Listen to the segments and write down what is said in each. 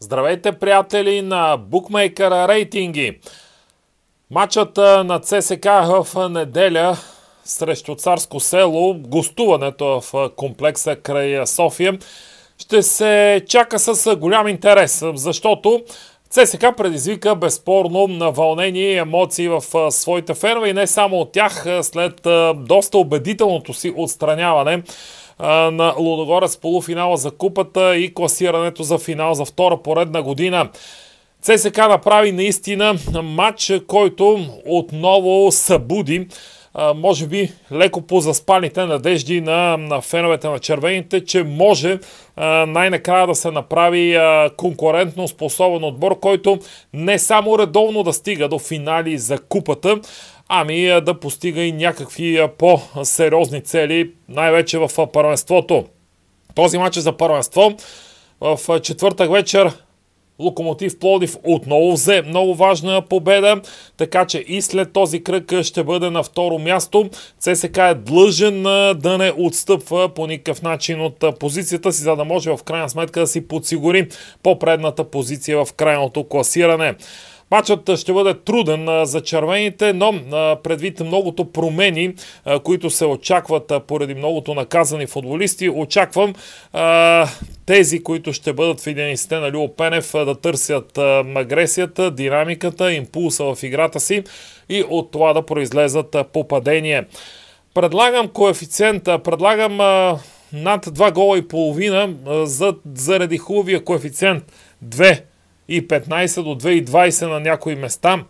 Здравейте, приятели на букмейкъра рейтинги! Матчът на ЦСК в неделя срещу Царско село, гостуването в комплекса край София, ще се чака с голям интерес, защото ЦСК предизвика безспорно на вълнение и емоции в своите фенове и не само от тях, след доста убедителното си отстраняване на Лудогорец полуфинала за купата и класирането за финал за втора поредна година. ЦСК направи наистина матч, който отново събуди може би леко по заспаните надежди на, на феновете на червените, че може най-накрая да се направи конкурентно способен отбор, който не само редовно да стига до финали за купата, ами да постига и някакви по-сериозни цели, най-вече в първенството. Този матч е за първенство. В четвъртък вечер Локомотив Плодив отново взе много важна победа, така че и след този кръг ще бъде на второ място. ЦСК е длъжен да не отстъпва по никакъв начин от позицията си, за да може в крайна сметка да си подсигури по-предната позиция в крайното класиране. Матчът ще бъде труден за червените, но предвид многото промени, които се очакват поради многото наказани футболисти, очаквам тези, които ще бъдат в единиците на Любо Пенев да търсят агресията, динамиката, импулса в играта си и от това да произлезат попадение. Предлагам коефициента, предлагам над 2 гола и половина заради хубавия коефициент 2 и 15 до 2020 на някои места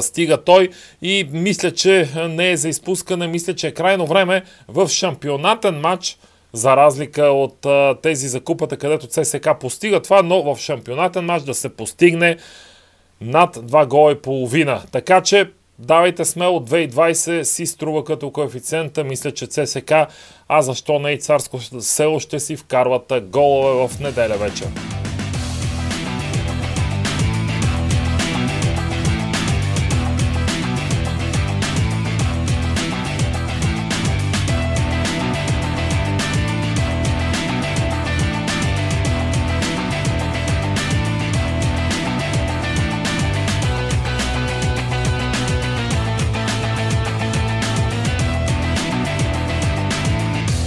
стига той и мисля, че не е за изпускане, мисля, че е крайно време в шампионатен матч, за разлика от тези за купата, където ЦСК постига това, но в шампионатен матч да се постигне над 2 гола и половина. Така че давайте смело 2020 си струва като коефициента. Мисля, че ЦСК, а защо не и царско село ще си вкарват голове в неделя вечер.